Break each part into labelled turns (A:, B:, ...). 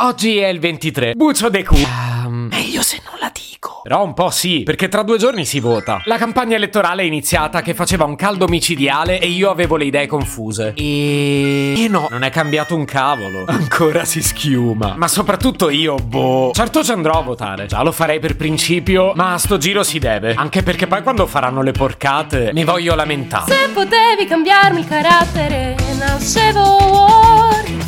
A: Oggi è il 23. Bucio de cu. Um, meglio se non la dico. Però un po' sì, perché tra due giorni si vota. La campagna elettorale è iniziata che faceva un caldo micidiale e io avevo le idee confuse. E... E no, non è cambiato un cavolo. Ancora si schiuma. Ma soprattutto io, boh. Certo ci andrò a votare. Già lo farei per principio, ma a sto giro si deve. Anche perché poi quando faranno le porcate mi voglio lamentare.
B: Se potevi cambiarmi il carattere.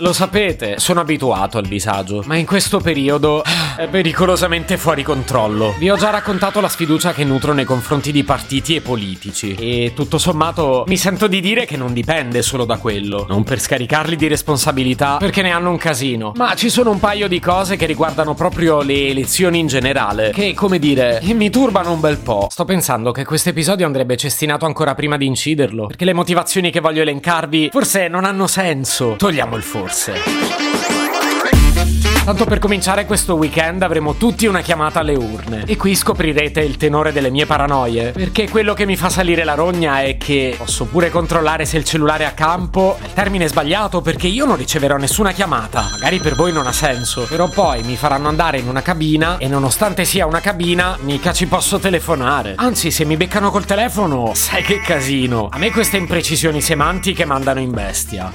A: Lo sapete, sono abituato al disagio, ma in questo periodo è pericolosamente fuori controllo. Vi ho già raccontato la sfiducia che nutro nei confronti di partiti e politici e tutto sommato mi sento di dire che non dipende solo da quello. Non per scaricarli di responsabilità, perché ne hanno un casino, ma ci sono un paio di cose che riguardano proprio le elezioni in generale, che come dire, mi turbano un bel po'. Sto pensando che questo episodio andrebbe cestinato ancora prima di inciderlo, perché le motivazioni che voglio elencarvi forse non hanno senso. Togliamo il forse. Tanto per cominciare questo weekend avremo tutti una chiamata alle urne e qui scoprirete il tenore delle mie paranoie, perché quello che mi fa salire la rogna è che posso pure controllare se il cellulare è a campo, il termine è sbagliato perché io non riceverò nessuna chiamata, magari per voi non ha senso, però poi mi faranno andare in una cabina e nonostante sia una cabina mica ci posso telefonare. Anzi, se mi beccano col telefono, sai che casino. A me queste imprecisioni semantiche mandano in bestia.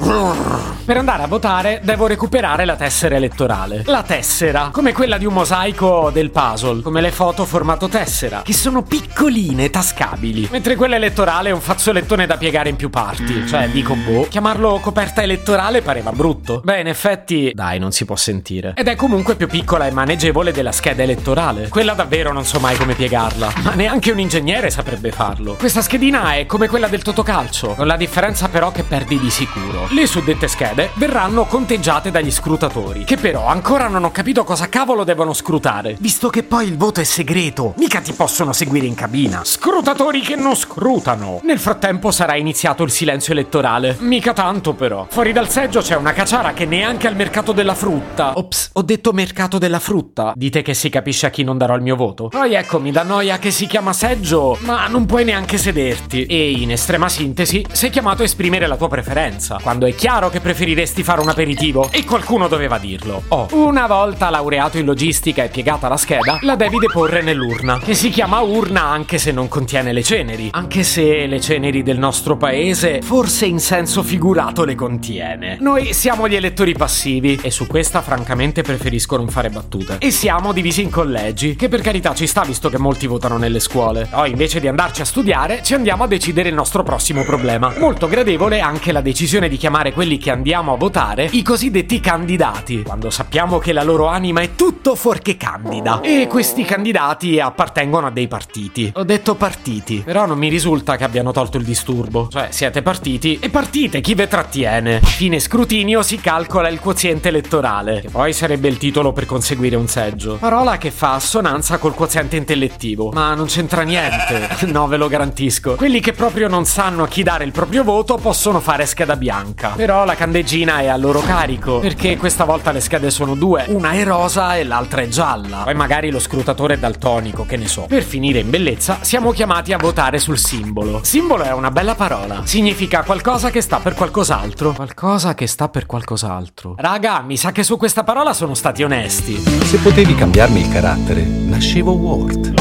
A: Per andare a votare devo recuperare la tessera elettorale. La tessera, come quella di un mosaico del puzzle, come le foto formato tessera, che sono piccoline, tascabili. Mentre quella elettorale è un fazzolettone da piegare in più parti. Cioè, dico, boh, chiamarlo coperta elettorale pareva brutto. Beh, in effetti, dai, non si può sentire. Ed è comunque più piccola e maneggevole della scheda elettorale. Quella davvero non so mai come piegarla. Ma neanche un ingegnere saprebbe farlo. Questa schedina è come quella del Totocalcio, con la differenza però che perdi di sicuro. Le suddette schede verranno conteggiate dagli scrutatori, che però ancora non ho capito cosa cavolo devono scrutare, visto che poi il voto è segreto. Mica ti possono seguire in cabina. Scrutatori che non scrutano. Nel frattempo sarà iniziato il silenzio elettorale. Mica tanto però. Fuori dal seggio c'è una cacciara che neanche al mercato della frutta. Ops, ho detto mercato della frutta. Dite che si capisce a chi non darò il mio voto. Poi ecco, mi dà noia che si chiama seggio, ma non puoi neanche sederti. E in estrema sintesi, sei chiamato a esprimere la tua preferenza. Quando è chiaro che preferiresti fare un aperitivo e qualcuno doveva dirlo. Oh, una volta laureato in logistica e piegata la scheda, la devi deporre nell'urna, che si chiama urna anche se non contiene le ceneri, anche se le ceneri del nostro paese forse in senso figurato le contiene. Noi siamo gli elettori passivi e su questa francamente preferisco non fare battute. E siamo divisi in collegi, che per carità ci sta visto che molti votano nelle scuole. Poi invece di andarci a studiare, ci andiamo a decidere il nostro prossimo problema. Molto gradevole anche la decisione di chiamare quelli che andiamo a votare i cosiddetti candidati, quando sappiamo che la loro anima è tutto fuorché candida. E questi candidati appartengono a dei partiti. Ho detto partiti, però non mi risulta che abbiano tolto il disturbo. Cioè, siete partiti e partite, chi ve trattiene? Fine scrutinio si calcola il quoziente elettorale, che poi sarebbe il titolo per conseguire un seggio. Parola che fa assonanza col quoziente intellettivo. Ma non c'entra niente. No, ve lo garantisco. Quelli che proprio non sanno a chi dare il proprio voto possono fare scheda bianca. Però la candeggina è a loro carico, perché questa volta le schede sono due, una è rosa e l'altra è gialla. Poi magari lo scrutatore è daltonico, che ne so. Per finire in bellezza, siamo chiamati a votare sul simbolo. Simbolo è una bella parola. Significa qualcosa che sta per qualcos'altro. Qualcosa che sta per qualcos'altro. Raga, mi sa che su questa parola sono stati onesti.
C: Se potevi cambiarmi il carattere, nascevo Ward.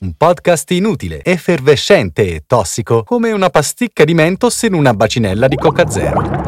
C: Un podcast inutile, effervescente e tossico, come una pasticca di mentos in una bacinella di Coca Zero.